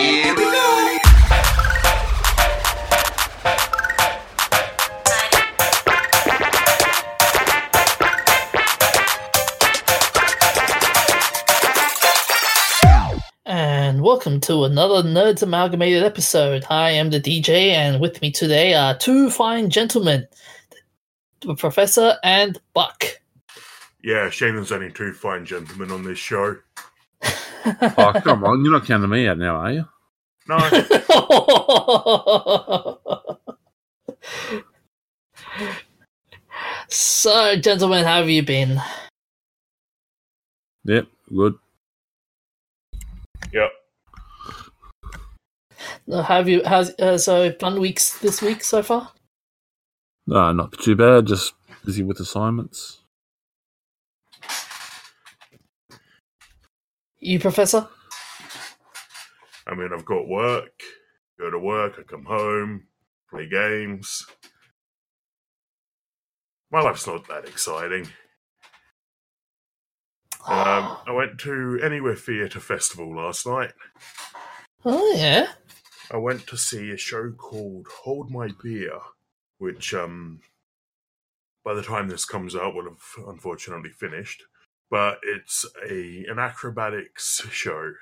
Here we go. And welcome to another Nerds Amalgamated episode. I am the DJ, and with me today are two fine gentlemen, the Professor and Buck. Yeah, shame there's only two fine gentlemen on this show. Oh, come on. You're not counting me out now, are you? No, so, gentlemen, how have you been? Yep, good. yep. Uh, Have you? How's uh, so fun weeks this week so far? No, not too bad. Just busy with assignments. You, Professor? I mean, I've got work, go to work, I come home, play games. My life's not that exciting. Um, I went to Anywhere Theatre Festival last night. oh yeah. I went to see a show called Hold My Beer, which, um, by the time this comes out, will have unfortunately finished. But it's a an acrobatics show,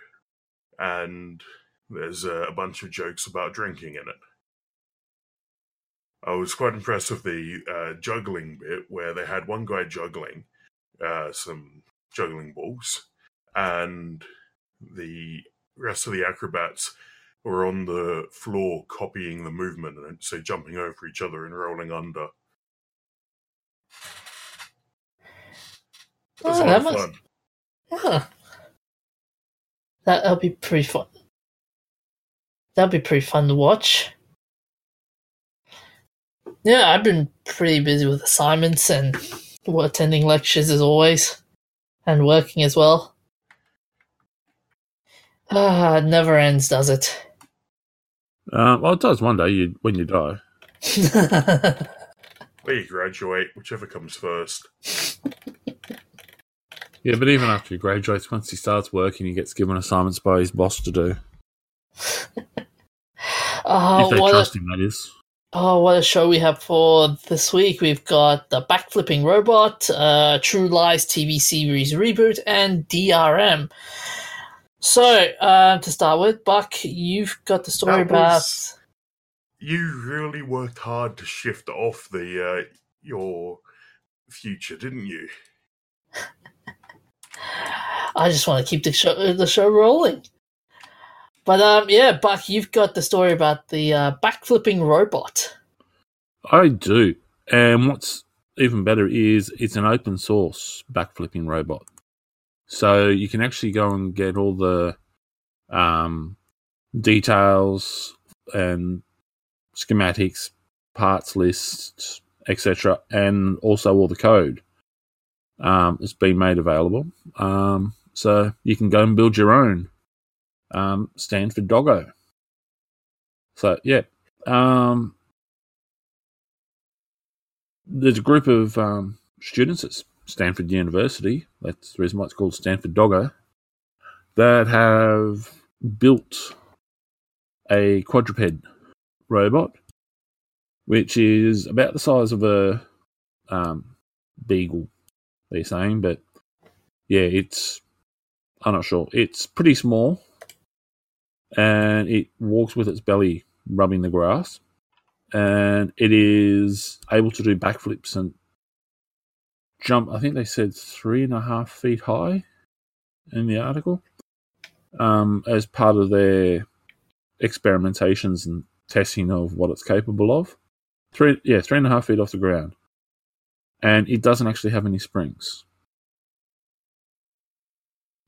and there's a, a bunch of jokes about drinking in it. I was quite impressed with the uh, juggling bit where they had one guy juggling uh, some juggling balls, and the rest of the acrobats were on the floor copying the movement and so jumping over each other and rolling under. It was Oh, that of must- fun. Yeah. That, that'll be pretty fun. That'll be pretty fun to watch. Yeah, I've been pretty busy with assignments and attending lectures as always, and working as well. Ah, it never ends, does it? Uh, well, it does one day you, when you die. Or you graduate, whichever comes first. Yeah, but even after he graduates, once he starts working, he gets given assignments by his boss to do. oh, if they what a, trust him, that is. Oh, what a show we have for this week. We've got the Backflipping Robot, uh, True Lies TV series reboot, and DRM. So, uh, to start with, Buck, you've got the story That about. was- You really worked hard to shift off the uh, your future, didn't you? I just want to keep the show the show rolling. But um, yeah, Buck, you've got the story about the uh, backflipping robot. I do. And what's even better is it's an open source backflipping robot. So you can actually go and get all the um, details and schematics, parts lists, etc., and also all the code. Um, it's been made available. Um, so you can go and build your own um, Stanford Doggo. So, yeah. Um, there's a group of um, students at Stanford University, that's the reason why it's called Stanford Doggo, that have built a quadruped robot, which is about the size of a um, beagle, they're saying, but yeah, it's, I'm not sure, it's pretty small and it walks with its belly rubbing the grass and it is able to do backflips and jump. I think they said three and a half feet high in the article um, as part of their experimentations and testing of what it's capable of. Three, yeah, three and a half feet off the ground, and it doesn't actually have any springs,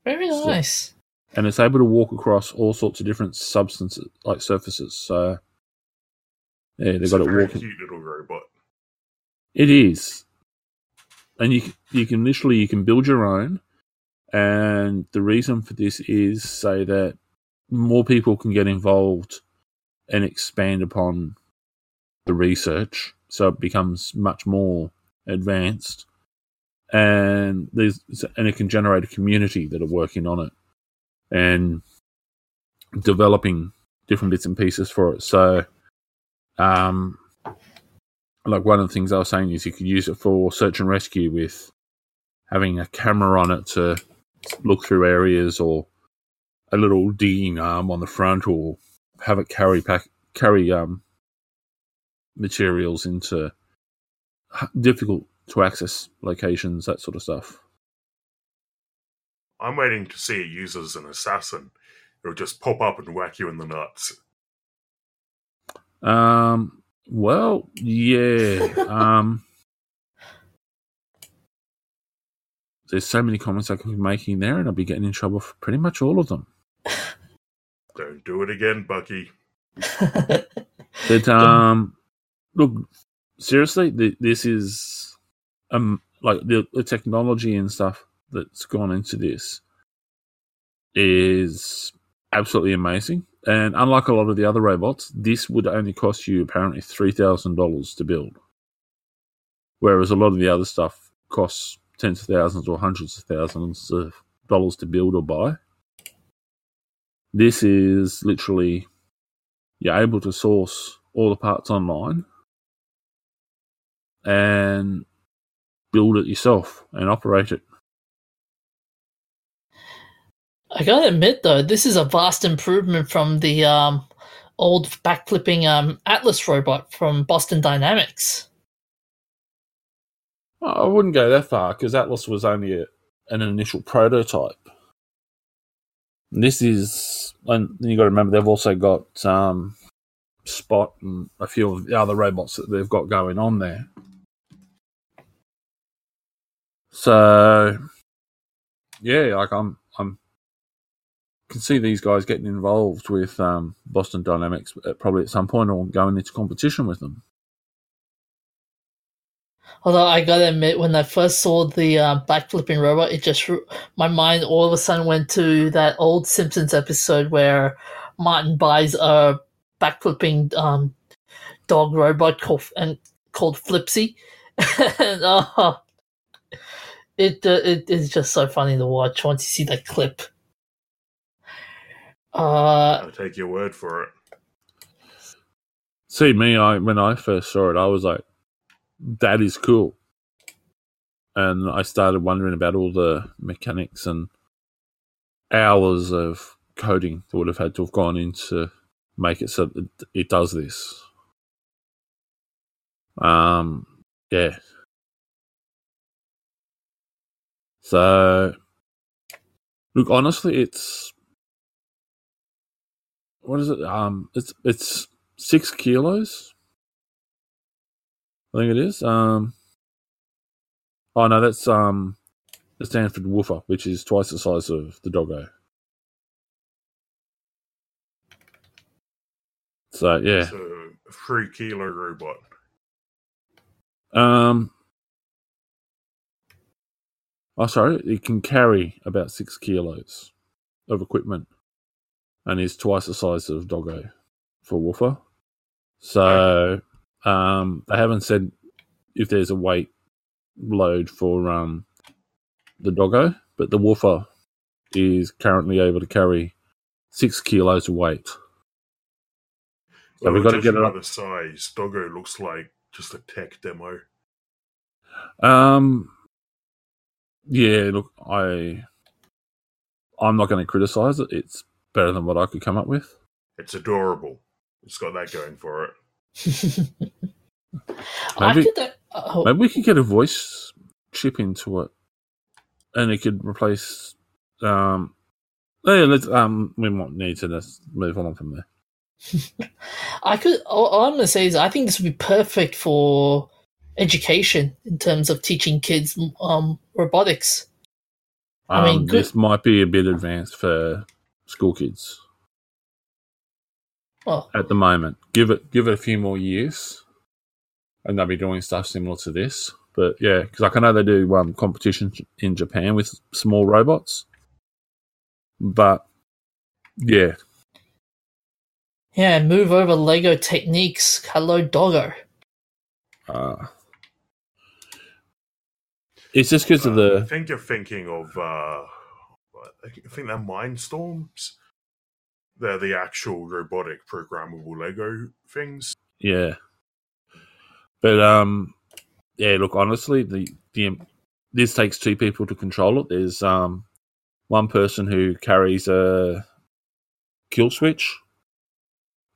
Very So- nice. and it's able to walk across all sorts of different substances like surfaces. So. Yeah, they've It's got a it very walking. cute little robot. It is, and you you can literally you can build your own, and the reason for this is so that more people can get involved and expand upon the research, so it becomes much more advanced, and there's and it can generate a community that are working on it, and developing different bits and pieces for it. So, um, like one of the things I was saying is you could use it for search and rescue with having a camera on it to look through areas or a little digging arm on the front or have it carry pack carry um materials into difficult to access locations that sort of stuff I'm waiting to see it used as an assassin. It'll just pop up and whack you in the nuts. um well yeah um there's so many comments i could be making there and i'll be getting in trouble for pretty much all of them Don't do it again, Bucky. But um, look, seriously, th- this is um like the, the technology and stuff that's gone into this is absolutely amazing. And unlike a lot of the other robots, this would only cost you apparently three thousand dollars to build, whereas a lot of the other stuff costs tens of thousands or hundreds of thousands of dollars to build or buy. This is literally you're able to source all the parts online and build it yourself and operate it. I gotta admit though, this is a vast improvement from the um, old backflipping um, Atlas robot from Boston Dynamics. I wouldn't go that far because Atlas was only a, an initial prototype. This is, and you got to remember they've also got um, Spot and a few of the other robots that they've got going on there. So, yeah, like I'm, I'm can see these guys getting involved with um, Boston Dynamics at probably at some point or going into competition with them. Although I gotta admit, when I first saw the uh, backflipping robot, it just my mind all of a sudden went to that old Simpsons episode where Martin buys a backflipping um, dog robot called and called Flipsy, and uh, it uh, it is just so funny to watch once you see that clip. Uh, I'll take your word for it. See me, I when I first saw it, I was like, "That is cool," and I started wondering about all the mechanics and hours of coding that would have had to have gone into make it so that it does this. Um, yeah. So, look, honestly, it's what is it? Um, it's it's six kilos. I think it is. Um, oh no, that's um the Stanford Woofer, which is twice the size of the doggo. So yeah, It's a three kilo robot. um, oh sorry, it can carry about six kilos of equipment, and is twice the size of doggo for Woofer. So um, they haven't said if there's a weight load for um the doggo, but the Woofer is currently able to carry six kilos of weight. So Well, we've got to get it up. the size. Doggo looks like just a tech demo. Um, yeah, look, I, I'm not going to criticize it. It's better than what I could come up with. It's adorable. It's got that going for it. I Maybe- could. Uh, oh, Maybe we could get a voice chip into it, and it could replace. Um, yeah, let's. Um, we might need to just move on from there. I could. All, all I'm gonna say is, I think this would be perfect for education in terms of teaching kids um, robotics. Um, I mean, good- this might be a bit advanced for school kids Well, at the moment. Give it, give it a few more years, and they'll be doing stuff similar to this. But yeah, because like I know they do um, competitions in Japan with small robots, but yeah, yeah, move over Lego techniques. Hello, doggo. uh, it's just because of the. I think you're thinking of. Uh, I think they're Mindstorms. they're the actual robotic programmable Lego things. Yeah. But um yeah, look honestly, the the this takes two people to control it. There's um one person who carries a kill switch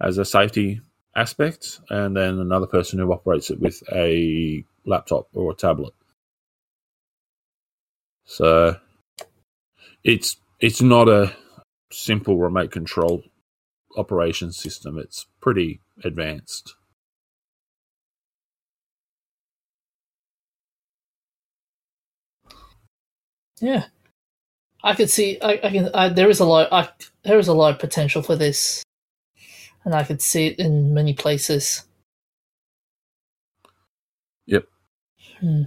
as a safety aspect, and then another person who operates it with a laptop or a tablet. So it's it's not a simple remote control operation system. It's pretty advanced. Yeah, I could see. I, I can. I, there is a lot. I, there is a lot of potential for this, and I could see it in many places. Yep. Hmm.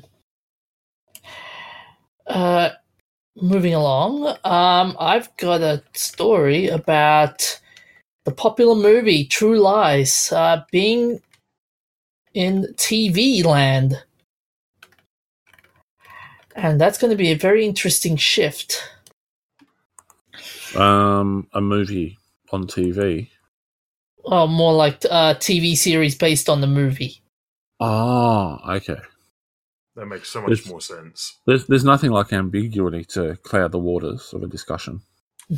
Uh, moving along. Um, I've got a story about the popular movie True Lies uh, being in TV land. And that's going to be a very interesting shift. Um, a movie on TV. Oh, more like a TV series based on the movie. Ah, okay. That makes so much There's- more sense. There's there's nothing like ambiguity to cloud the waters of a discussion.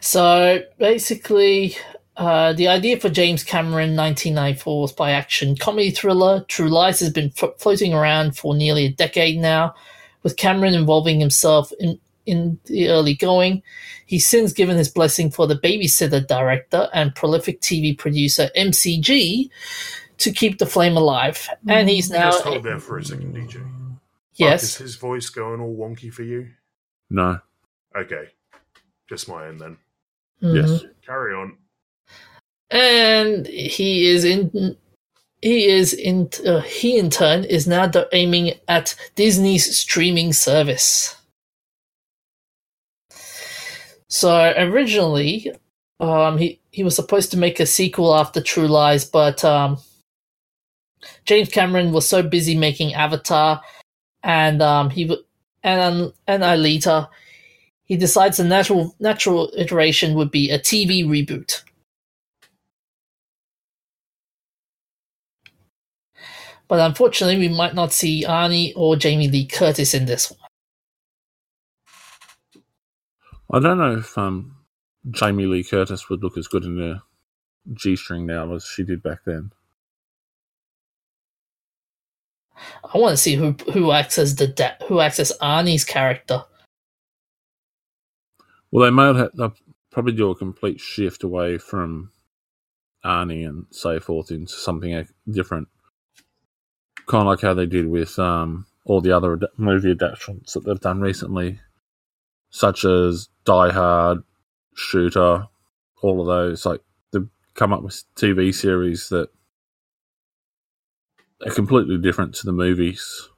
So basically, uh, the idea for James Cameron 1994 spy action comedy thriller True Lies has been flo- floating around for nearly a decade now, with Cameron involving himself in, in the early going. He's since given his blessing for the babysitter director and prolific TV producer McG to keep the flame alive. And he's now. Just hold there for a second, DJ. Mark, Yes. is his voice going all wonky for you? No. Okay. Just my end then. Mhm. Yes. Carry on. and he is in he is in uh, he in turn is now do- aiming at disney's streaming service so originally um he he was supposed to make a sequel after true lies but um james cameron was so busy making avatar and um he and and alita he decides the natural natural iteration would be a tv reboot But unfortunately, we might not see Arnie or Jamie Lee Curtis in this one. I don't know if um, Jamie Lee Curtis would look as good in a G string now as she did back then. I want to see who who acts as the who acts as Arnie's character. Well, they might have they'll probably do a complete shift away from Arnie and so forth into something uh, different, kind of like how they did with um, all the other ad- movie adaptations that they've done recently, such as Die Hard, Shooter, all of those. Like they've come up with TV series that are completely different to the movies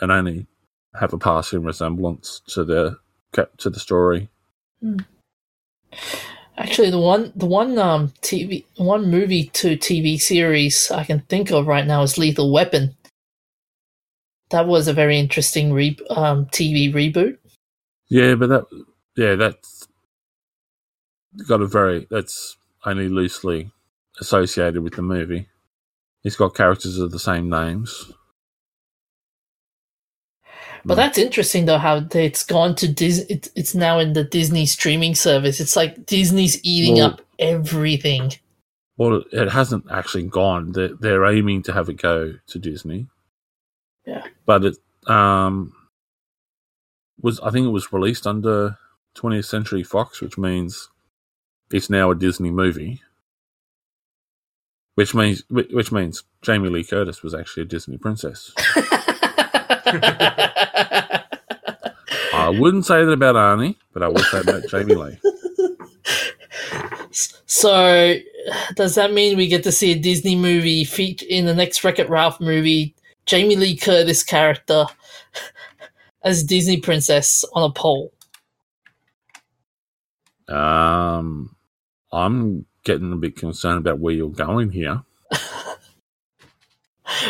and only have a passing resemblance to the to the story. Actually, the one the one um TV one movie to TV series I can think of right now is Lethal Weapon. That was a very interesting re- um, TV reboot. Yeah, but that yeah, that's got a very that's only loosely associated with the movie. It's got characters of the same names. But that's interesting though how it's gone to Dis. It, it's now in the Disney streaming service. It's like Disney's eating Well- up everything. Well, it hasn't actually gone. They're, they're aiming to have it go to Disney. Yeah. But it um was I think it was released under 20th Century Fox, which means it's now a Disney movie. Which means which means Jamie Lee Curtis was actually a Disney princess. I wouldn't say that about Arnie, but I would say about Jamie Lee. so, does that mean we get to see a Disney movie feature in the next Wreck It Ralph movie? Jamie Lee Curtis character as Disney princess on a pole. Um, I'm getting a bit concerned about where you're going here.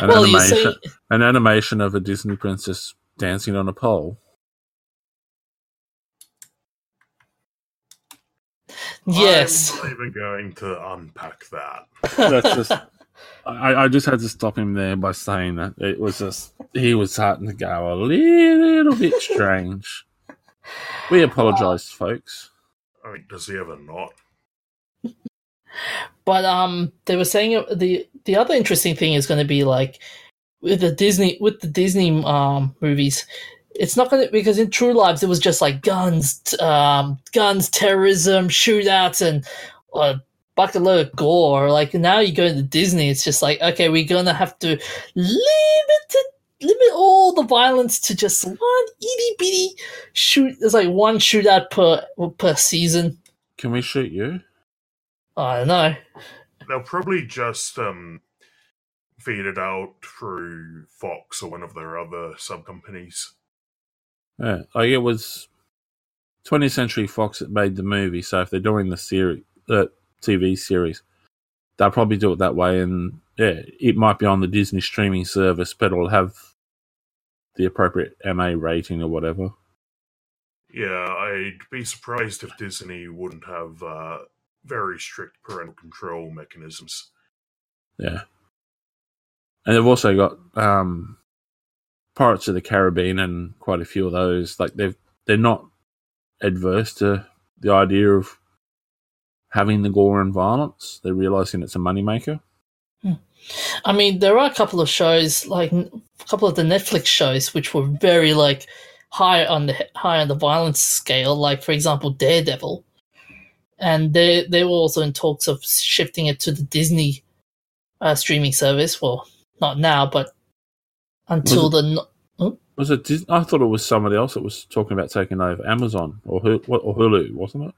An well, you animation, see, an animation of a Disney princess dancing on a pole. Yes. I'm not even going to unpack that. That's just. I, I just had to stop him there by saying that it was just he was starting to go a little bit strange. We apologise, folks. I mean, does he ever not? But um, they were saying uh, the the other interesting thing is going to be like with the Disney with the Disney um movies. It's not going to because in True Lies it was just like guns, um, guns, terrorism, shootouts, and a bucket load of gore. Like now you go to Disney, it's just like okay, we're to have to limit it, limit all the violence to just one itty bitty shoot. There's like one shootout per per season. Can we shoot you? I don't know. They'll probably just um, feed it out through Fox or one of their other sub companies. Yeah, like it was 20th Century Fox that made the movie. So if they're doing the series, the TV series, they'll probably do it that way. And yeah, it might be on the Disney streaming service, but it'll have the appropriate MA rating or whatever. Yeah, I'd be surprised if Disney wouldn't have uh, very strict parental control mechanisms. Yeah. And they've also got um, Pirates of the Caribbean and quite a few of those. Like they've they're not adverse to the idea of having the gore and violence. They're realizing it's a moneymaker. I mean, there are a couple of shows, like a couple of the Netflix shows, which were very like high on the high on the violence scale. Like for example, Daredevil, and they they were also in talks of shifting it to the Disney uh, streaming service. Well, not now, but until the no- Was it? Dis- I thought it was somebody else that was talking about taking over Amazon or Hulu, or Hulu wasn't it?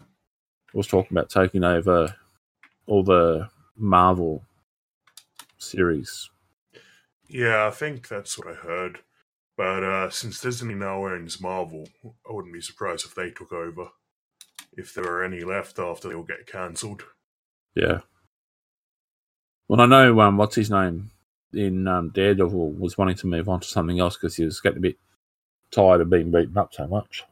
It was talking about taking over all the Marvel series. Yeah, I think that's what I heard. But uh, since Disney now owns Marvel, I wouldn't be surprised if they took over. If there are any left after they all get cancelled. Yeah. Well, I know um, what's his name in um, Daredevil was wanting to move on to something else because he was getting a bit tired of being beaten up so much.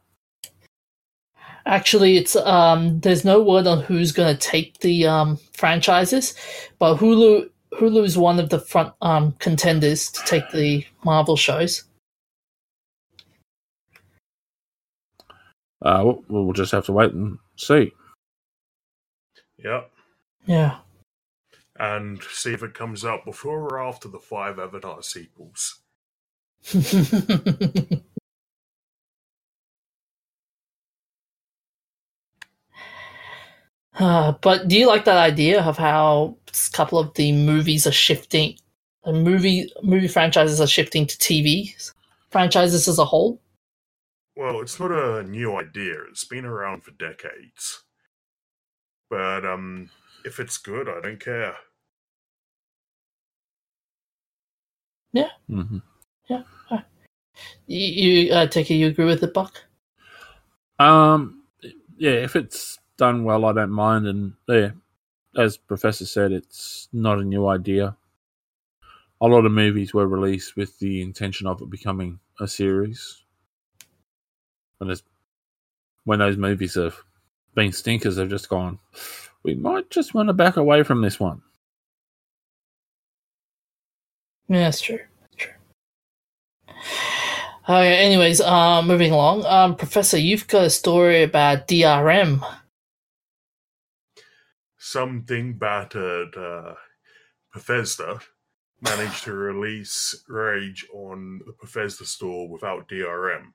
Actually, it's um. There's no word on who's going to take the um franchises, but Hulu Hulu is one of the front um contenders to take the Marvel shows. Uh, we'll, we'll just have to wait and see. Yep. Yeah. And see if it comes out before or after the five Avatar sequels. Uh, but do you like that idea of how a couple of the movies are shifting, the movie movie franchises are shifting to TV franchises as a whole? Well, it's not a new idea. It's been around for decades. But um, if it's good, I don't care. Yeah? Mm-hmm. You, you uh, take it you agree with it, Buck? Um, yeah, if it's done well, I don't mind. And yeah, as Professor said, it's not a new idea. A lot of movies were released with the intention of it becoming a series. And it's, when those movies have been stinkers, they've just gone, we might just want to back away from this one. Yeah, that's true. That's true. Okay, anyways, uh, moving along. Um, Professor, you've got a story about DRM. Something battered uh, Bethesda managed to release Rage on the Bethesda store without DRM.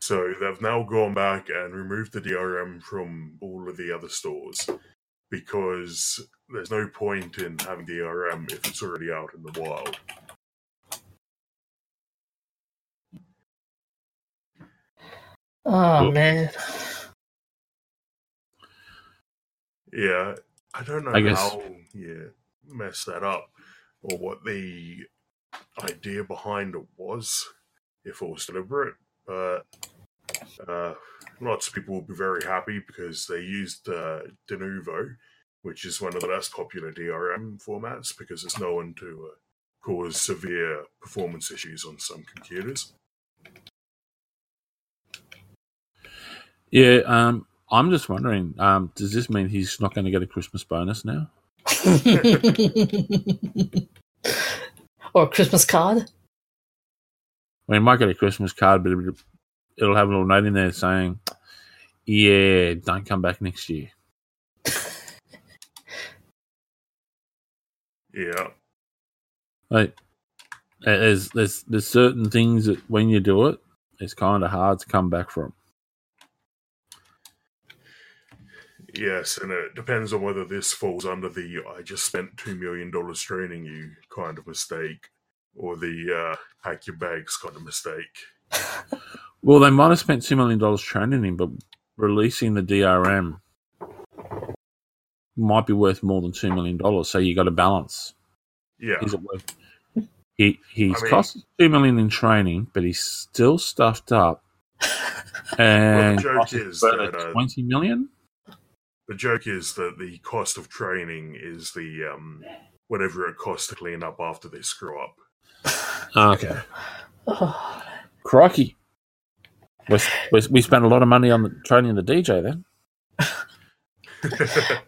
So they've now gone back and removed the DRM from all of the other stores because there's no point in having DRM if it's already out in the wild. Oh Cool. man. Yeah, I don't know I guess- how you messed that up or what the idea behind it was, if it was deliberate, but uh, lots of people will be very happy because they used uh, Denuvo, which is one of the less popular DRM formats because it's known to uh, cause severe performance issues on some computers. Yeah, um, I'm just wondering, um, does this mean he's not going to get a Christmas bonus now? or a Christmas card? He might get a Christmas card, but it'll- it'll have a little note in there saying, "Yeah, don't come back next year." Yeah. Like, there's there's there's certain things that when you do it, it's kind of hard to come back from. Yes, and it depends on whether this falls under the I just spent $2 million training you kind of mistake or the uh, pack your bags kind of mistake. Well, they might have spent two million dollars training him, but releasing the DRM might be worth more than two million dollars. So you got to balance. Yeah. Is it worth? He he's I mean- cost two million in training, but he's still stuffed up. And the joke is that, uh, twenty million. The joke is that the cost of training is the um, whatever it costs to clean up after they screw up. Ah, okay, Oh, crikey. We, we, we spent a lot of money on the, training the DJ then.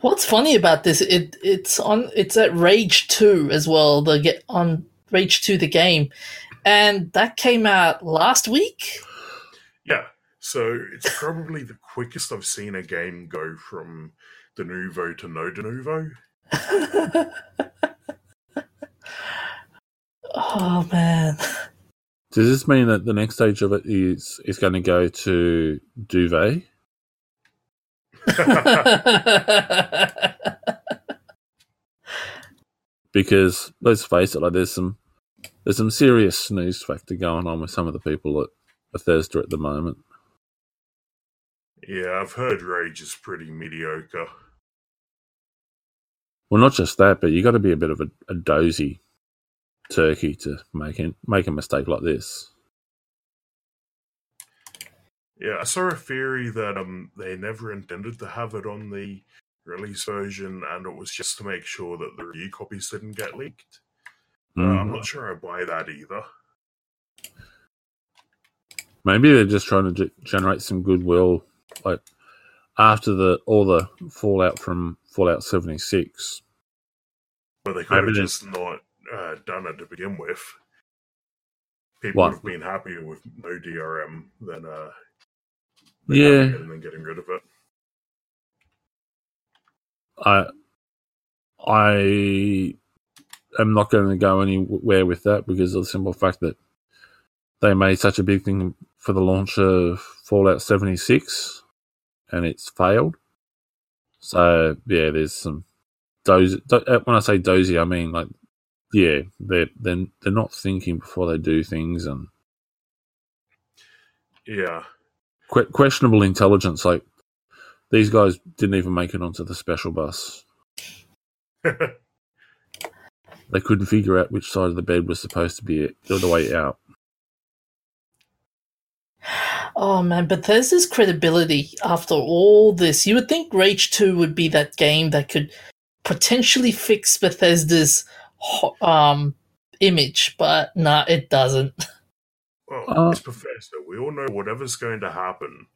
What's funny about this? It it's on it's at Rage Two as well. The get on Rage Two the game, and that came out last week. yeah, so it's probably the quickest I've seen a game go from Denuvo to no Denuvo. oh man, Does this mean that the next stage of it is is going to go to Duvet? Because let's face it, like there's some there's some serious snooze factor going on with some of the people at Bethesda at the moment. Yeah, I've heard Rage is pretty mediocre. Well, not just that, but you got to be a bit of a, a dozy turkey to make make a mistake like this. Yeah, I saw a theory that um they never intended to have it on the release version, and it was just to make sure that the review copies didn't get leaked. Uh, I'm Mm. not sure I buy that either. Maybe they're just trying to ge- generate some goodwill, like after the all the fallout from Fallout seventy six. But they could have Maybe just not uh, done it to begin with. People What? would have been happier with no DRM than uh, than Yeah. and then getting rid of it. I I am not going to go anywhere with that because of the simple fact that they made such a big thing for the launch of Fallout 76 and it's failed. So yeah, there's some dozy. do- uh, When I say dozy, I mean like yeah, they're they're they're not thinking before they do things and Yeah, que- questionable intelligence. Like these guys didn't even make it onto the special bus. They couldn't figure out which side of the bed was supposed to be it, the other way out. oh man, Bethesda's credibility after all this. You would think Rage Two would be that game that could potentially fix Bethesda's ho- um image, but nah, it doesn't. well, Uh, it's Bethesda. We all know whatever's going to happen,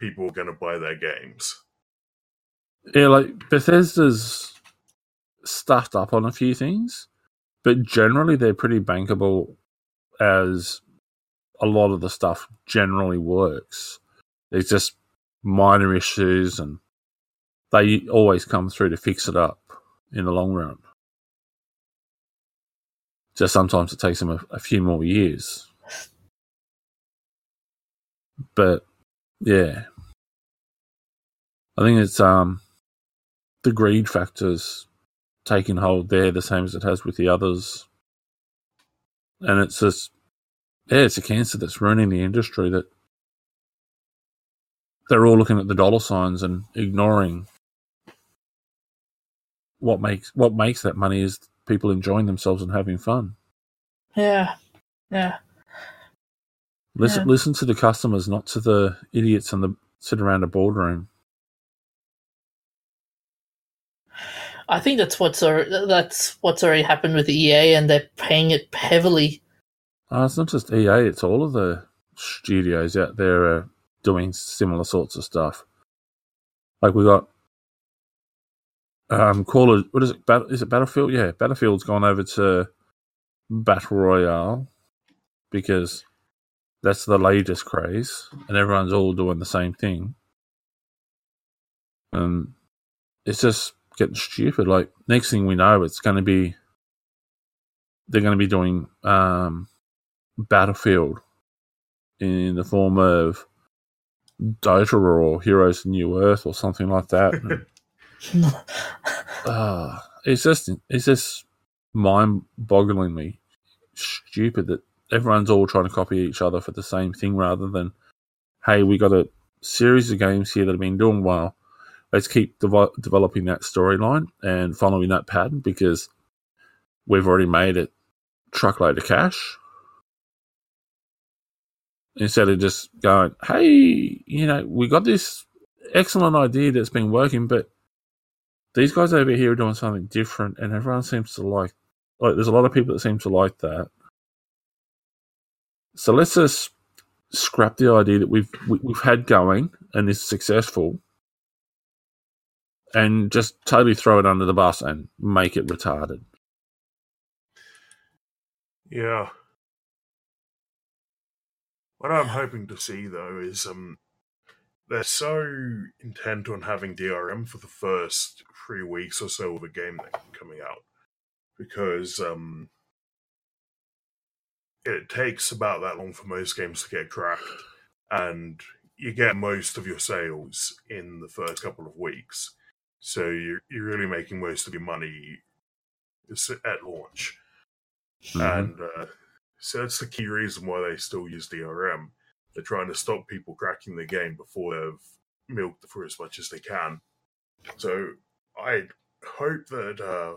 people are going to buy their games. Yeah, like Bethesda's stuffed up on a few things, but generally they're pretty bankable as a lot of the stuff generally works. There's just minor issues and they always come through to fix it up in the long run. Just sometimes it takes them a, a few more years. But yeah. I think it's um the greed factors taking hold there the same as it has with the others. And it's just yeah, it's a cancer that's ruining the industry that they're all looking at the dollar signs and ignoring what makes what makes that money is people enjoying themselves and having fun. Yeah, yeah. Listen Yeah. listen to the customers, not to the idiots and the sit around a boardroom. I think that's what's al- that's what's already happened with EA, and they're paying it heavily. Uh, it's not just EA; it's all of the studios out there are doing similar sorts of stuff. Like we got um Call of what is it? Bat- is it Battlefield? Yeah, Battlefield's gone over to Battle Royale because that's the latest craze, and everyone's all doing the same thing. And it's just getting stupid. Like next thing we know, it's going to be they're going to be doing um, Battlefield in the form of Dota or Heroes of Newerth or something like that. uh, it's just it's just mind-bogglingly stupid that everyone's all trying to copy each other for the same thing rather than hey we got a series of games here that have been doing well. Let's keep devo- developing that storyline and following that pattern because we've already made a truckload of cash. Instead of just going hey you know we got this excellent idea that's been working but these guys over here are doing something different and everyone seems to like like there's a lot of people that seem to like that so let's just scrap the idea that we've we, have had going and is successful, and just totally throw it under the bus and make it retarded. Yeah. What I'm hoping to see though is um they're so intent on having DRM for the first three weeks or so of a game coming out because um it takes about that long for most games to get cracked, and you get most of your sales in the first couple of weeks. So you're you're really making most of your money at launch, mm-hmm. and uh, so that's the key reason why they still use DRM. They're trying to stop people cracking the game before they've milked for as much as they can. So I hope that uh,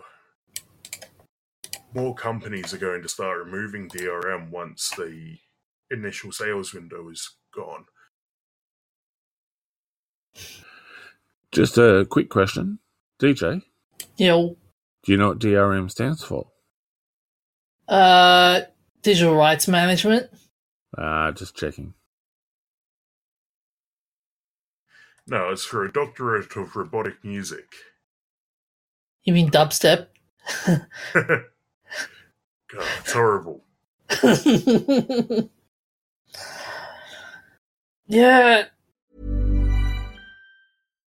more companies are going to start removing DRM once the initial sales window is gone. Just a quick question, DJ. Yo. Do you know what DRM stands for? Uh, digital rights management. Ah, uh, just checking. No, it's for a doctorate of robotic music. You mean dubstep? God, it's horrible. yeah.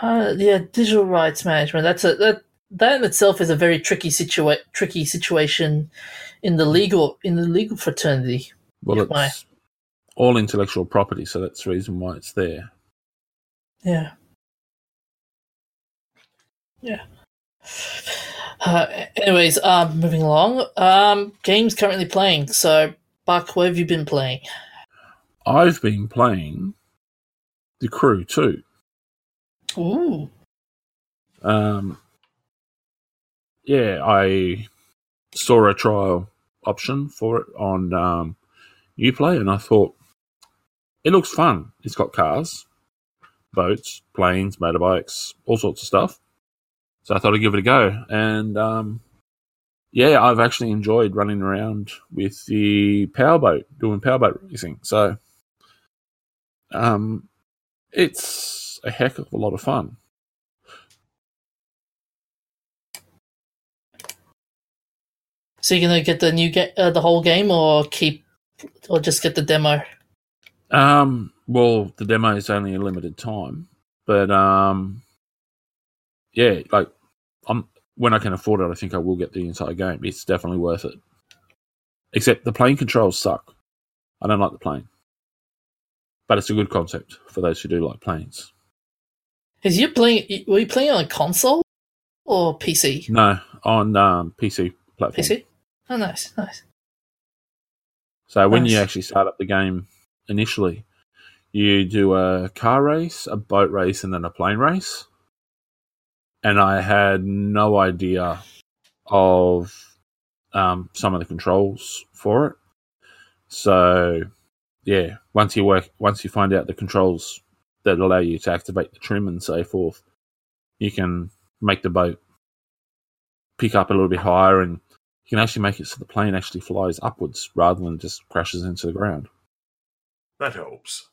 Uh, yeah, digital rights management. That's a that that in itself is a very tricky situa- tricky situation in the legal in the legal fraternity. Well, it's my... all intellectual property, so that's the reason why it's there. Yeah. Yeah. Uh, anyways, um, moving along. Um, games currently playing. So, Buck, what have you been playing? I've been playing The Crew 2. Ooh. Um. Yeah, I saw a trial option for it on um, UPlay, and I thought it looks fun. It's got cars, boats, planes, motorbikes, all sorts of stuff. So I thought I'd give it a go. And um, yeah, I've actually enjoyed running around with the powerboat, doing powerboat racing. So um, it's a heck of a lot of fun. So you're gonna get the new get uh, the whole game, or keep, or just get the demo? Um. Well, the demo is only a limited time, but um, yeah, like I'm when I can afford it, I think I will get the entire game. It's definitely worth it. Except the plane controls suck. I don't like the plane, but it's a good concept for those who do like planes. Is you playing? Were you playing on a console or PC? No, on um, PC platform. PC. Oh, nice, nice. So when you actually start up the game initially, you do a car race, a boat race, and then a plane race. And I had no idea of um, some of the controls for it. So, yeah, once you work, once you find out the controls that allow you to activate the trim and so forth, you can make the boat pick up a little bit higher, and you can actually make it so the plane actually flies upwards rather than just crashes into the ground. That helps.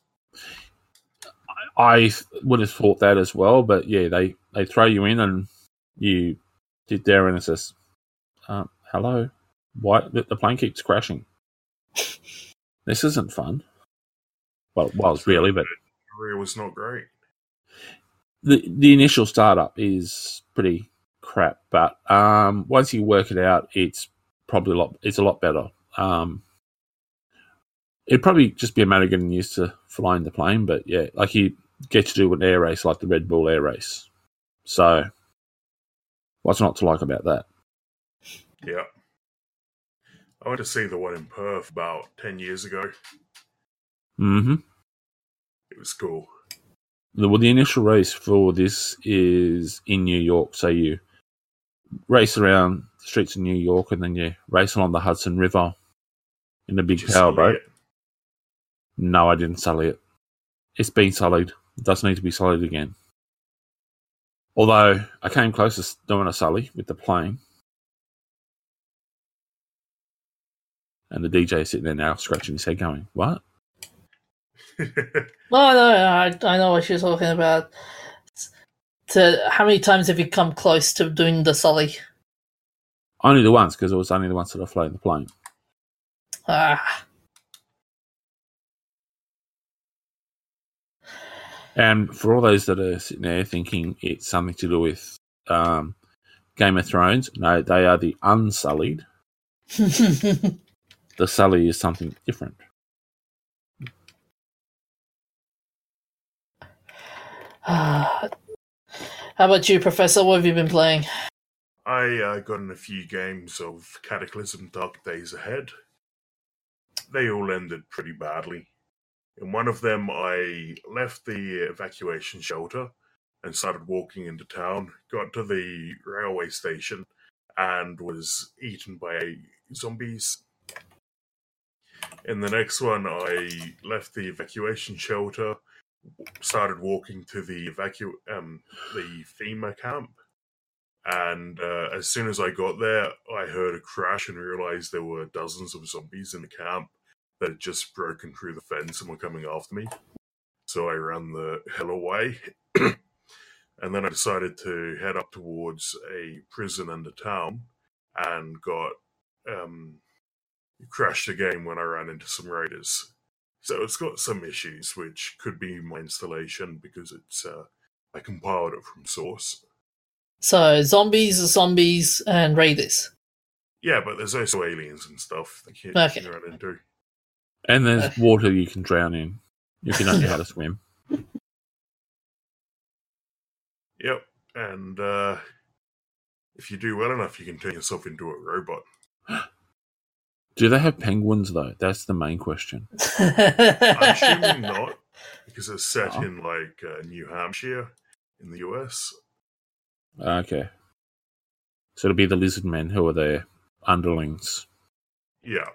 I would have thought that as well, but yeah, they, they throw you in and you sit there and it says, um, "Hello, why the, the plane keeps crashing? this isn't fun." Well, well, it's really, but Career was not great. the the initial startup is pretty crap, but um, once you work it out, it's probably a lot. It's a lot better. Um, it'd probably just be a matter of getting used to flying the plane, but yeah, like you get to do an air race like the Red Bull Air Race. So, what's not to like about that? Yeah. I went to see the one in Perth about 10 years ago. hmm It was cool. The, well, the initial race for this is in New York. So you race around the streets of New York, and then you race along the Hudson River in a big Did you power boat. it? No, I didn't sully it. It's been sullied. It does need to be sullied again. Although I came close to doing a sully with the plane. And the DJ is sitting there now scratching his head going, What? No, no, I, I know what you're talking about. To how many times have you come close to doing the Sully? Only the once, because it was only the once that I flown the plane. Ah, And for all those that are sitting there thinking it's something to do with um, Game of Thrones, no, they are the unsullied. The sully is something different. How about you, Professor? What have you been playing? I uh, got in a few games of Cataclysm Dark Days Ahead. They all ended pretty badly. In one of them, I left the evacuation shelter and started walking into town, got to the railway station, and was eaten by zombies. In the next one, I left the evacuation shelter, started walking to the evacu um the FEMA camp, and uh, as soon as I got there, I heard a crash and realized there were dozens of zombies in the camp that had just broken through the fence and were coming after me. So I ran the hell away. and then I decided to head up towards a prison in the town and got um, crashed again when I ran into some raiders. So it's got some issues, which could be my installation because it's uh, I compiled it from source. So zombies, are zombies, and raiders. Yeah, but there's also aliens and stuff that you Okay. can run into. And there's water you can drown in if you don't know how to swim. Yep, and uh, if you do well enough, you can turn yourself into a robot. Do they have penguins though? That's the main question. I'm assuming not, because it's set Oh. in like uh, New Hampshire in the US. Okay. So it'll be the lizard men who are their underlings. Yeah,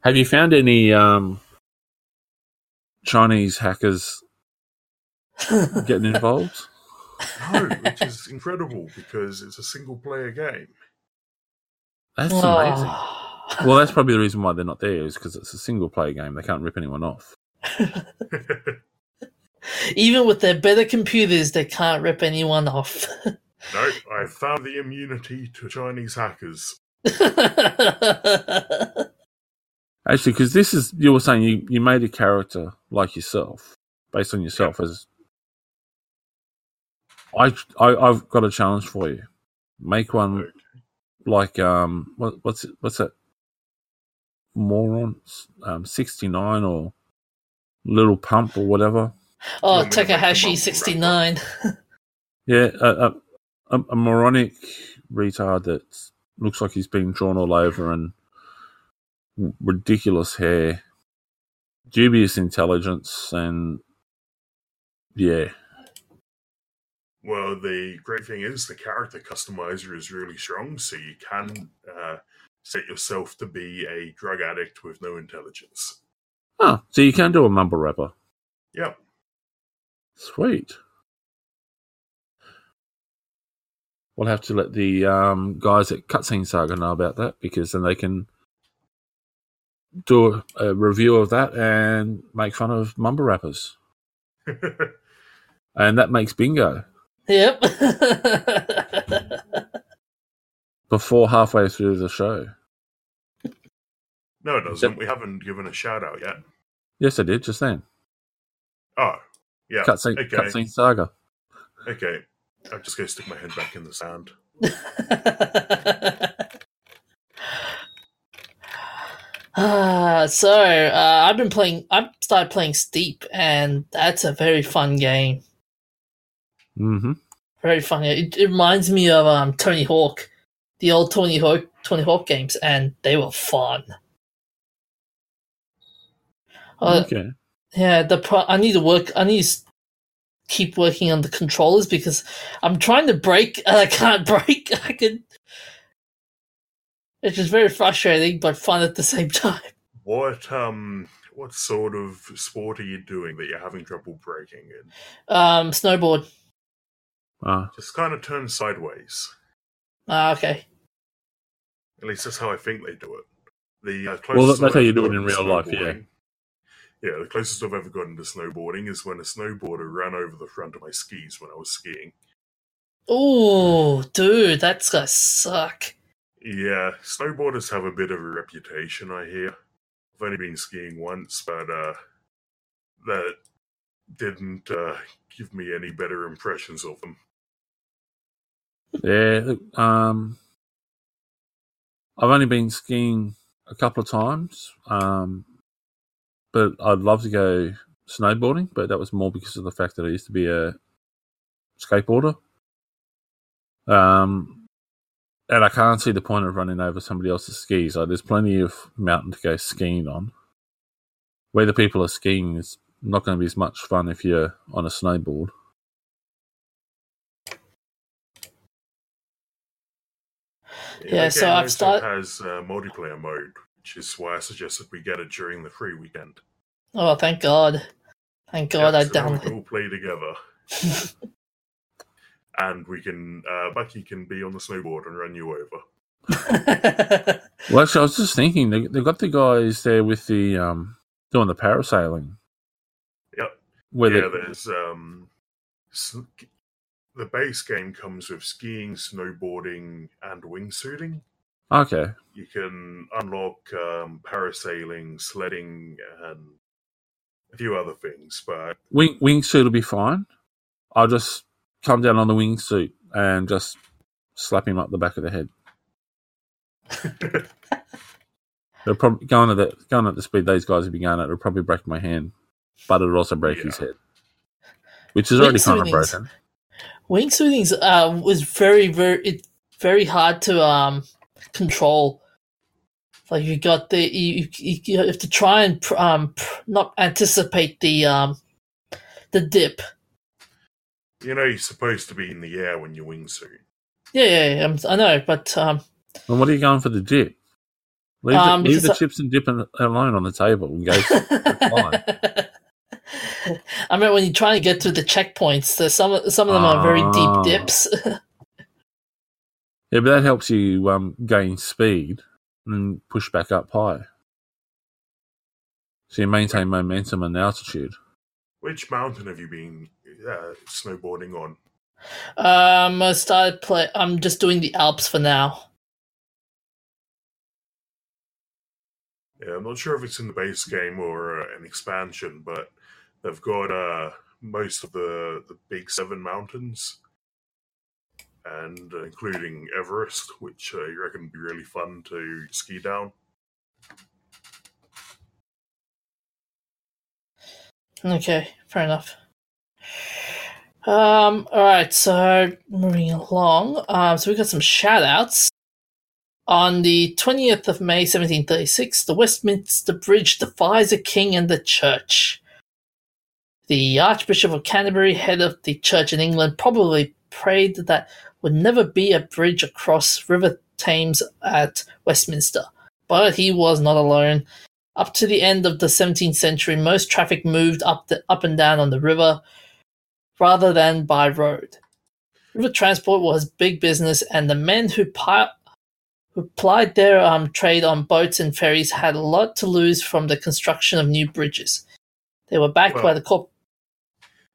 Have you found any um, Chinese hackers getting involved? No, which is incredible because it's a single player game. That's amazing. Oh. Well, that's probably the reason why they're not there is because it's a single player game. They can't rip anyone off. Even with their better computers, they can't rip anyone off. no, I found the immunity to Chinese hackers. Actually, because this is you were saying you, you made a character like yourself based on yourself as. I, I I've got a challenge for you. Make one like um what what's it, what's that moron um sixty nine or little pump or whatever. oh, Yeah, Takahashi sixty nine. Yeah, a, a, a, a moronic retard that looks like he's been drawn all over and ridiculous hair, dubious intelligence, and yeah, Well, the great thing is the character customizer is really strong, so you can uh, set yourself to be a drug addict with no intelligence. oh, so you can do a mumble rapper. Yep. Sweet. We'll have to let the um, guys at Cutscene Saga know about that because then they can do a, a review of that and make fun of mumble rappers. And that makes bingo Yep. before halfway through the show. no, it doesn't. We haven't given a shout out yet. Yes, I did just then. Oh, yeah. Cutscene, okay. Cutscene Saga. Okay. I'm just going to stick my head back in the sand. Ah, so uh, I've been playing. I've started playing Steep, and that's a very fun game. Hmm Very funny. It, it reminds me of um, Tony Hawk, the old Tony Hawk Tony Hawk games, and they were fun. Uh, okay. Yeah, the pro- I need to work. I need to keep working on the controllers because I'm trying to brake and I can't brake. I can. It's just very frustrating, but fun at the same time. What um what sort of sport are you doing that you're having trouble braking in? Um, snowboard. Ah, Just kind of turn sideways. Ah, okay. At least that's how I think they do it. The uh, Well, that's I've how you do it in real life, yeah. Yeah, the closest I've ever gotten to snowboarding is when a snowboarder ran over the front of my skis when I was skiing. Oh, dude, that's gonna suck. Yeah, snowboarders have a bit of a reputation, I hear. I've only been skiing once, but uh, that didn't uh, give me any better impressions of them. Yeah. Um, I've only been skiing a couple of times, um, but I'd love to go snowboarding. But that was more because of the fact that I used to be a skateboarder. Um, and I can't see the point of running over somebody else's skis. Like, there's plenty of mountain to go skiing on. Where the people are skiing is not going to be as much fun if you're on a snowboard. Yeah, so game I've also start- has uh, multiplayer mode, which is why I suggested we get it during the free weekend. Oh, thank God. Thank God Yeah, I so then we can all play together, and we can uh, Bucky can be on the snowboard and run you over. Well, actually, I was just thinking they they've got the guys there with the um doing the parasailing. Yep. Where yeah, they, there's um, s- the base game comes with skiing, snowboarding, and wingsuiting. okay, You can unlock um, parasailing, sledding, and a few other things. But wing wingsuit will be fine. I'll just come down on the wingsuit and just slap him up the back of the head. They're probably going at the going at the speed these guys have been going at. It'll probably break my hand, but it'll also break his head, which is already kind of Wingsuiting's- broken. Wingsuiting's uh was very very it very hard to um control. Like you got the you, you, you have to try and pr- um pr- not anticipate the um the dip. you know, you're supposed to be in the air when you wingsuit. Yeah, yeah, yeah I'm, know, but um And what are you going for the dip? Leave, Um, the, leave the I- chips and dip alone on the table and go. I mean, when you're trying to get through the checkpoints, there's some some of them are very Ah. deep dips. Yeah, but that helps you um, gain speed and push back up high. So you maintain momentum and altitude. Which mountain have you been uh, snowboarding on? um, I started play. I'm just doing the Alps for now. Yeah, I'm not sure if it's in the base game or uh, an expansion, but they've got uh, most of the the big seven mountains, and uh, including Everest, which uh, you reckon would be really fun to ski down. Okay, fair enough. Um, all right, so moving along. Um, so we got some shout outs. On the 20th of May 1736, the Westminster Bridge defies a king and the church. The Archbishop of Canterbury, head of the church in England, probably prayed that would never be a bridge across River Thames at Westminster. But he was not alone. Up to the end of the 17th century, most traffic moved up, the, up and down on the river rather than by road. River transport was big business, and the men who, pi- who plied their um, trade on boats and ferries had a lot to lose from the construction of new bridges. They were backed Well- by the corp.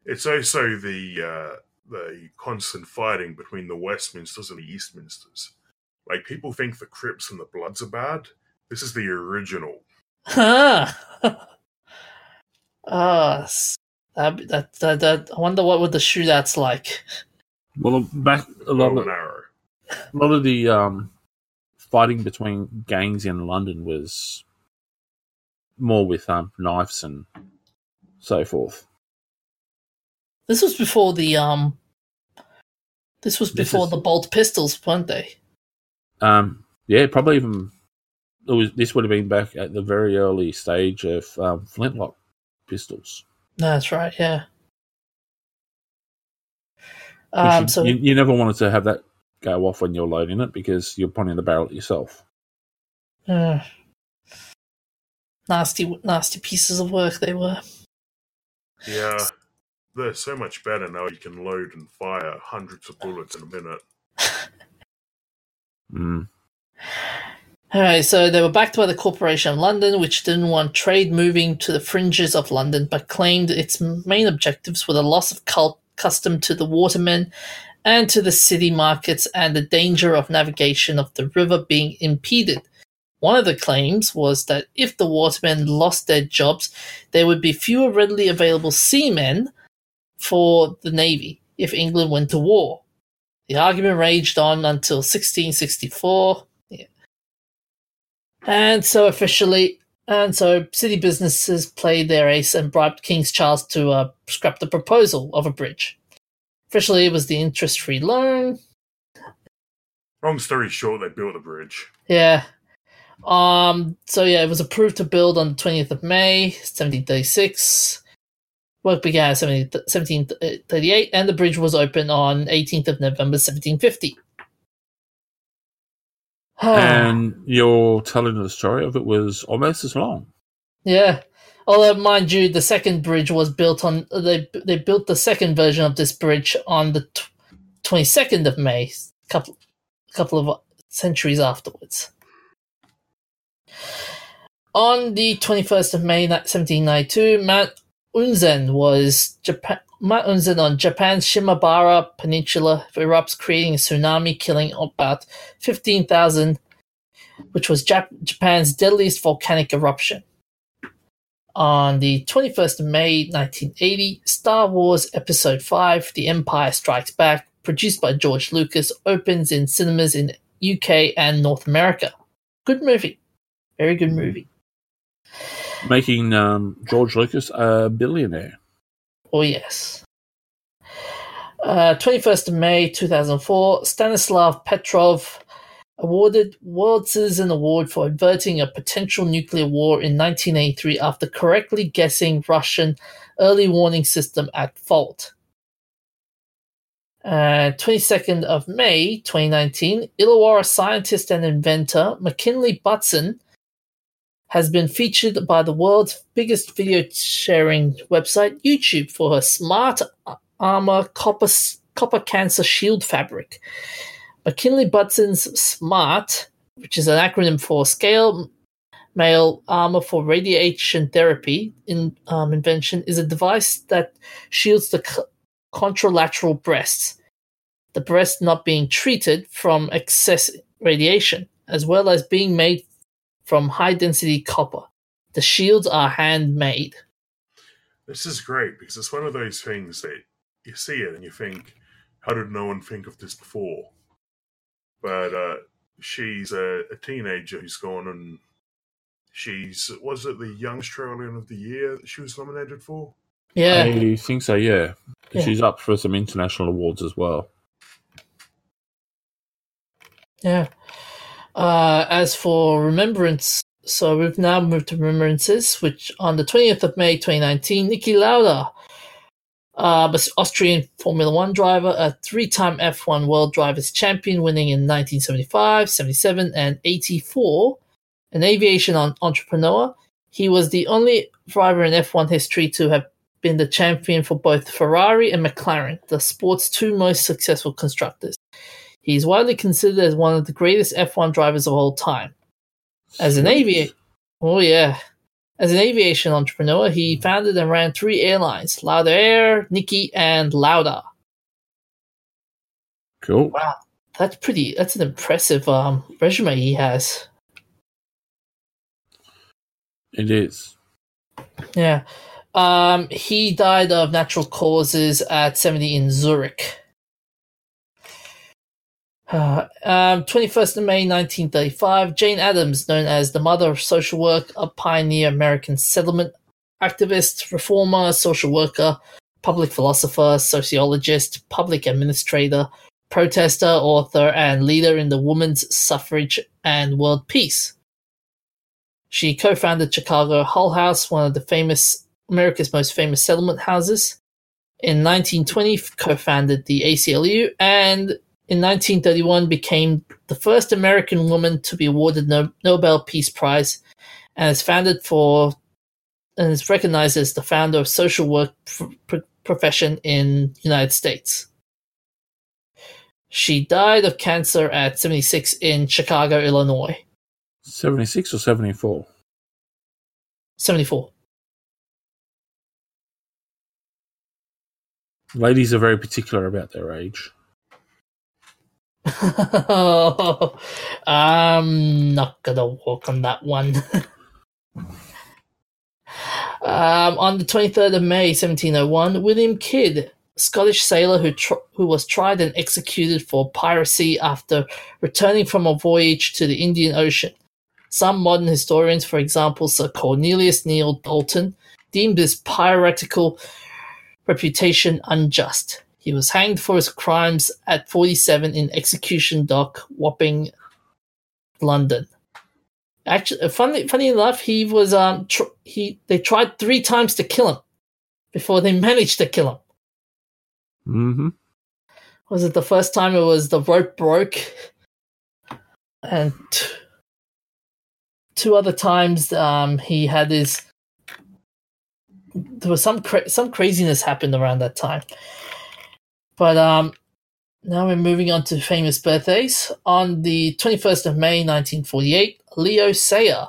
It's also the uh, the constant fighting between the Westminsters and the Eastminsters. Like people think the Crips and the Bloods are bad. This is the original. Huh. Ah, s- that, that, that, that, I wonder what would the shootouts like. Well, back a lot Bow of a lot of the um, fighting between gangs in London was more with um, knives and so forth. This was before the um. This was This before is- the bolt pistols, weren't they? Um, yeah, probably even it was. This would have been back at the very early stage of um, flintlock pistols. That's right. Yeah. Um. you, So you, you never wanted to have that go off when you're loading it because you're pointing the barrel at yourself. uh, nasty, nasty pieces of work they were. Yeah, they're so much better now. You can load and fire hundreds of bullets in a minute. Mm. Alright, so they were backed by the Corporation of London, which didn't want trade moving to the fringes of London, but claimed its main objectives were the loss of cult custom to the watermen and to the city markets and the danger of navigation of the river being impeded. One of the claims was that if the watermen lost their jobs, there would be fewer readily available seamen for the navy if England went to war. The argument raged on until 1664. And so officially, and so city businesses played their ace and bribed King Charles to uh, scrap the proposal of a bridge. Officially, it was the interest-free loan. Long story short, they built a bridge. Yeah. Um. So yeah, it was approved to build on the twentieth of May, seventeen thirty-six. Work began in 1738, uh, and the bridge was opened on 18th of November, 1750. and you're telling the story of it was almost as long. Yeah. Although, mind you, the second bridge was built on. They they built the second version of this bridge on the twenty second of May, couple couple of centuries afterwards. On the twenty first of May, seventeen ninety two, Mount Unzen was Japan. Mount Unzen on Japan's Shimabara Peninsula erupts, creating a tsunami, killing about fifteen thousand, which was Jap- Japan's deadliest volcanic eruption. On the 21st of May 1980, Star Wars Episode 5 The Empire Strikes Back, produced by George Lucas, opens in cinemas in UK and North America. Good movie. Very good movie. Making um, George Lucas a billionaire. Oh, yes. Uh, 21st of May 2004, Stanislav Petrov awarded World Citizen Award for averting a potential nuclear war in 1983 after correctly guessing Russian early warning system at fault. Uh, 22nd of May 2019, Illawarra scientist and inventor McKinley Butson has been featured by the world's biggest video sharing website, YouTube, for her smart armor copper, copper cancer shield fabric. McKinley Butson's SMART, which is an acronym for Scale Mail Armor for Radiation Therapy in, um, invention, is a device that shields the c- contralateral breasts, the breast not being treated from excess radiation, as well as being made from high density copper. The shields are handmade. This is great because it's one of those things that you see it and you think, how did no one think of this before? But uh, she's a, a teenager who's gone and she's, was it the Young Australian of the Year that she was nominated for? Yeah. I think so, yeah. Yeah. She's up for some international awards as well. Yeah. Uh, as for remembrance, so we've now moved to remembrances, which on the 20th of May 2019, Niki Lauda, uh, Austrian Formula One driver, a three-time F1 World Drivers' Champion, winning in 1975, 77, and 84. An aviation entrepreneur, he was the only driver in F1 history to have been the champion for both Ferrari and McLaren, the sport's two most successful constructors. He is widely considered as one of the greatest F1 drivers of all time. As an aviator, oh yeah, as an aviation entrepreneur, he founded and ran three airlines: Lauda Air, Niki, and Lauda. Cool. Wow, that's pretty. That's an impressive um, resume he has. It is. Yeah. Um, he died of natural causes at 70 in Zurich. Uh, um, 21st of May 1935, Jane Addams, known as the mother of social work, a pioneer American settlement activist, reformer, social worker, public philosopher, sociologist, public administrator, protester, author, and leader in the women's suffrage and world peace. She co-founded Chicago Hull House, one of the famous America's most famous settlement houses. In 1920, co-founded the ACLU, and in 1931 became the first American woman to be awarded no- Nobel Peace Prize, and is founded for and is recognized as the founder of social work pr- pr- profession in United States. She died of cancer at 76 in Chicago, Illinois. 76 or 74? 74. Ladies are very particular about their age. I'm not gonna walk on that one. um, on the 23rd of May 1701, William Kidd, Scottish sailor who tr- who was tried and executed for piracy after returning from a voyage to the Indian Ocean. Some modern historians, for example Sir Cornelius Neale Dalton, deemed this piratical reputation unjust. He was hanged for his crimes at 47 in Execution Dock, Wapping, London. Actually, funny, funny enough, he was um tr- he they tried three times to kill him before they managed to kill him. Mm-hmm. Was it the first time it was the rope broke, and t- two other times um he had his there was some cra- some craziness happened around that time. But um, now we're moving on to famous birthdays. On the 21st of May 1948, Leo Sayer,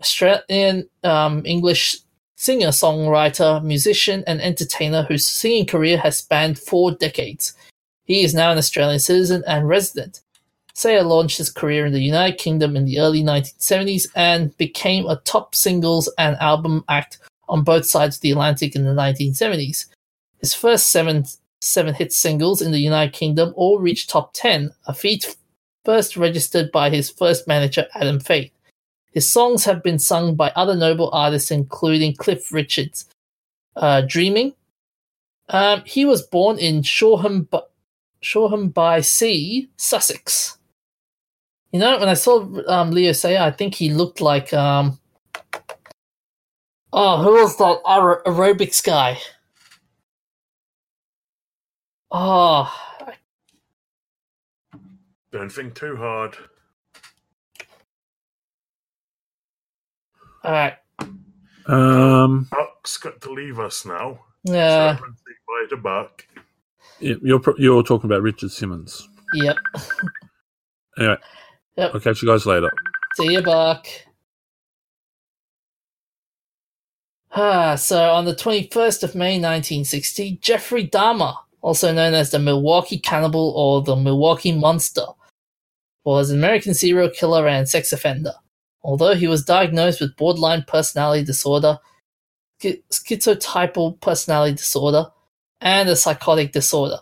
Australian um, English singer, songwriter, musician, and entertainer whose singing career has spanned four decades. He is now an Australian citizen and resident. Sayer launched his career in the United Kingdom in the early 1970s and became a top singles and album act on both sides of the Atlantic in the 1970s. His first seven seven hit singles in the United Kingdom all reached top 10, a feat first registered by his first manager Adam Faith. His songs have been sung by other notable artists including Cliff Richards. Uh, Dreaming. Um, he was born in Shoreham, Shoreham by Sea, Sussex. You know, when I saw um, Leo say, I think he looked like um, Oh, who was that aer- aerobics guy? Oh, Don't think too hard. all right. Um, Buck's got to leave us now. Yeah. So everyone bye to Buck. you're you're talking about Richard Simmons. Yep. Anyway, Yep. I'll catch you guys later. See you, Buck. Ah, so on the 21st of May 1960, Jeffrey Dahmer, also known as the Milwaukee Cannibal or the Milwaukee Monster, was an American serial killer and sex offender. Although he was diagnosed with borderline personality disorder, schizotypal personality disorder, and a psychotic disorder.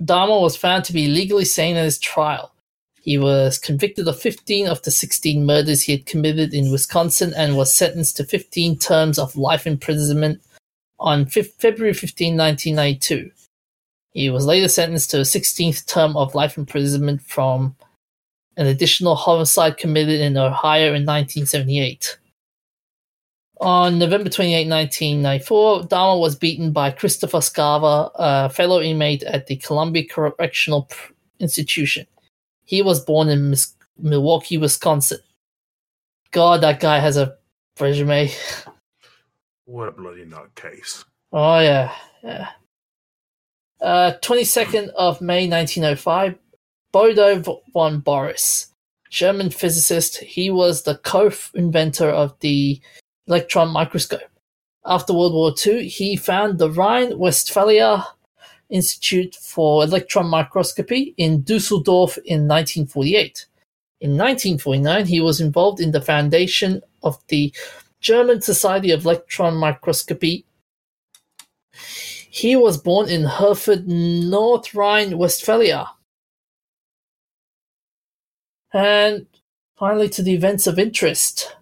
Dahmer was found to be legally sane at his trial. He was convicted of 15 of the 16 murders he had committed in Wisconsin and was sentenced to 15 terms of life imprisonment on Fe- February 15, 1992. He was later sentenced to a 16th term of life imprisonment from an additional homicide committed in Ohio in 1978. On November 28, 1994, Dahmer was beaten by Christopher Scarver, a fellow inmate at the Columbia Correctional Institution. He was born in Milwaukee, Wisconsin. God, that guy has a resume. What a bloody nutcase. Oh, yeah. Yeah. Uh, 22nd of May 1905, Bodo von Borries, German physicist. He was the co-inventor of the electron microscope. After World War II, he founded the Rhine-Westphalia Institute for Electron Microscopy in Dusseldorf in 1948. In 1949, he was involved in the foundation of the German Society of Electron Microscopy. He was born in Herford, North Rhine-Westphalia. And finally, to the events of interest.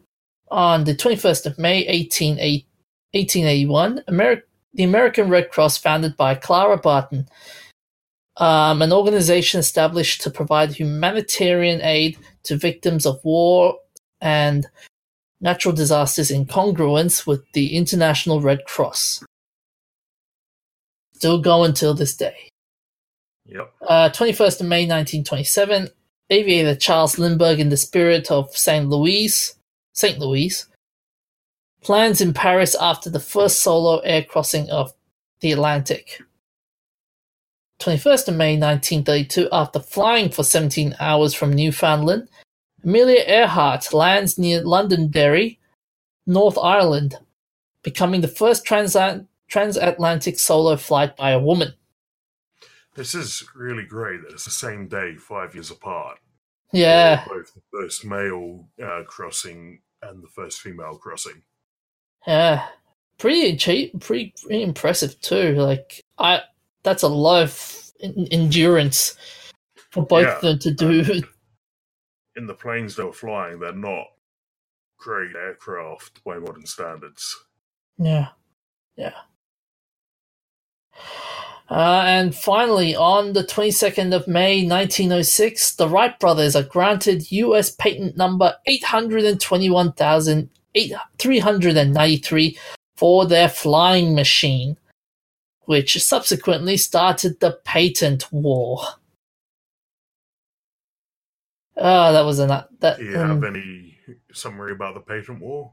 On the 21st of May 1881, Ameri- the American Red Cross, founded by Clara Barton, um, an organization established to provide humanitarian aid to victims of war and natural disasters in congruence with the International Red Cross. Still going till this day. Yep. Uh, 21st of May 1927, aviator Charles Lindbergh in the spirit of St. Louis, St. Louis, plans in Paris after the first solo air crossing of the Atlantic. 21st of May 1932, after flying for 17 hours from Newfoundland, Amelia Earhart lands near Londonderry, North Ireland, becoming the first transat- transatlantic solo flight by a woman. This is really great that it's the same day, five years apart. Yeah, Both the first male uh, crossing and the first female crossing. yeah, pretty cheap, pretty, pretty impressive too. Like I, that's a lot of en- endurance for both Yeah. of them to do. In the planes they were flying, they're not great aircraft by modern standards. Yeah, yeah. Uh, and finally, on the 22nd of May 1906, the Wright brothers are granted U.S. patent number 821,393 for their flying machine, which subsequently started the patent war. Ah, that was an that. Do you um, have any summary about the patent war?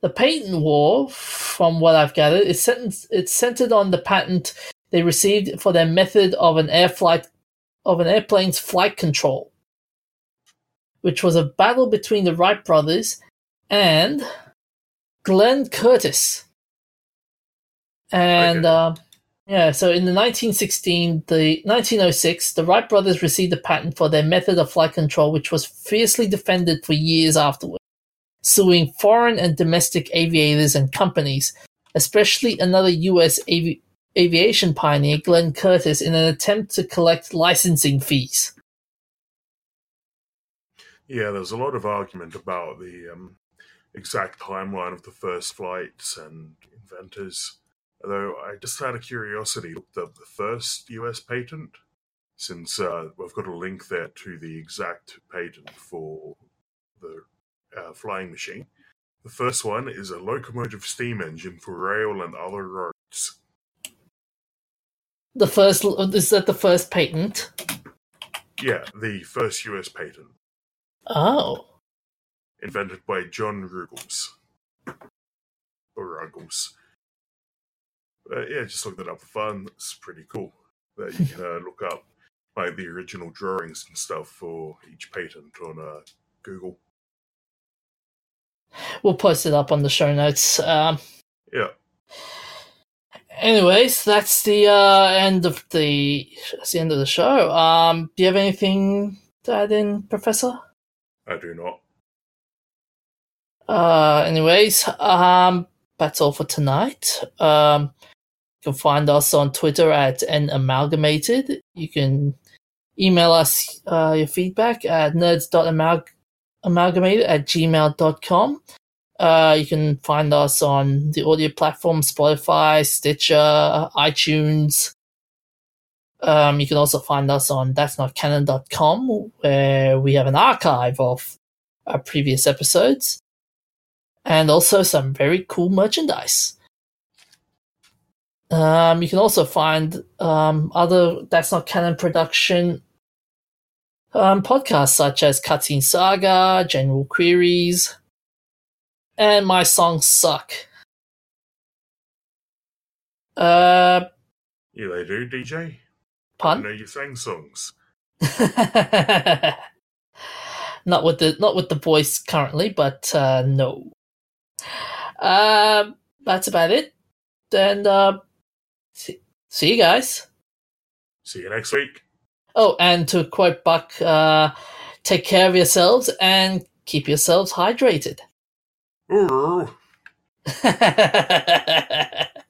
The patent war, from what I've gathered, is centered, it's centered on the patent they received for their method of an air flight of an airplane's flight control, which was a battle between the Wright brothers and Glenn Curtiss. And Okay. uh, yeah, so in the 1916, the 1906, the Wright brothers received a patent for their method of flight control, which was fiercely defended for years afterward suing foreign and domestic aviators and companies, especially another U.S. avi- aviation pioneer, Glenn Curtiss, in an attempt to collect licensing fees. Yeah, there's a lot of argument about the um, exact timeline of the first flights and inventors. Although I just out of curiosity looked up the first US patent, since uh, we've got a link there to the exact patent for the uh, flying machine. The first one is a locomotive steam engine for rail and other roads. The first is that the first patent. Yeah, the first US patent, Oh, invented by John Ruggles. Or Ruggles. Uh, yeah, just looked it up for fun. It's pretty cool that you can uh, look up like the original drawings and stuff for each patent on uh, Google. we'll post it up on the show notes. Um, Yeah, anyways, that's the uh, end of the that's the end of the show. Um, do you have anything to add in, Professor? I do not. Uh, anyways, um, that's all for tonight. Um, you can find us on Twitter at namalgamated. You can email us uh, your feedback at nerds.amalgamated at gmail.com. Uh, you can find us on the audio platform Spotify, Stitcher, iTunes, Um, you can also find us on that's not canon.com where we have an archive of our previous episodes and also some very cool merchandise. Um, you can also find um, other That's Not Canon production um, podcasts such as Cutscene Saga, General Queries, and My Songs Suck. Uh, Yeah, they do, DJ. I pun? know you sang songs. not with the not with the voice currently, but uh, no. Um, that's about it. And uh, see, see you guys. See you next week. Oh, and to quote Buck, uh, take care of yourselves and keep yourselves hydrated. Ooh.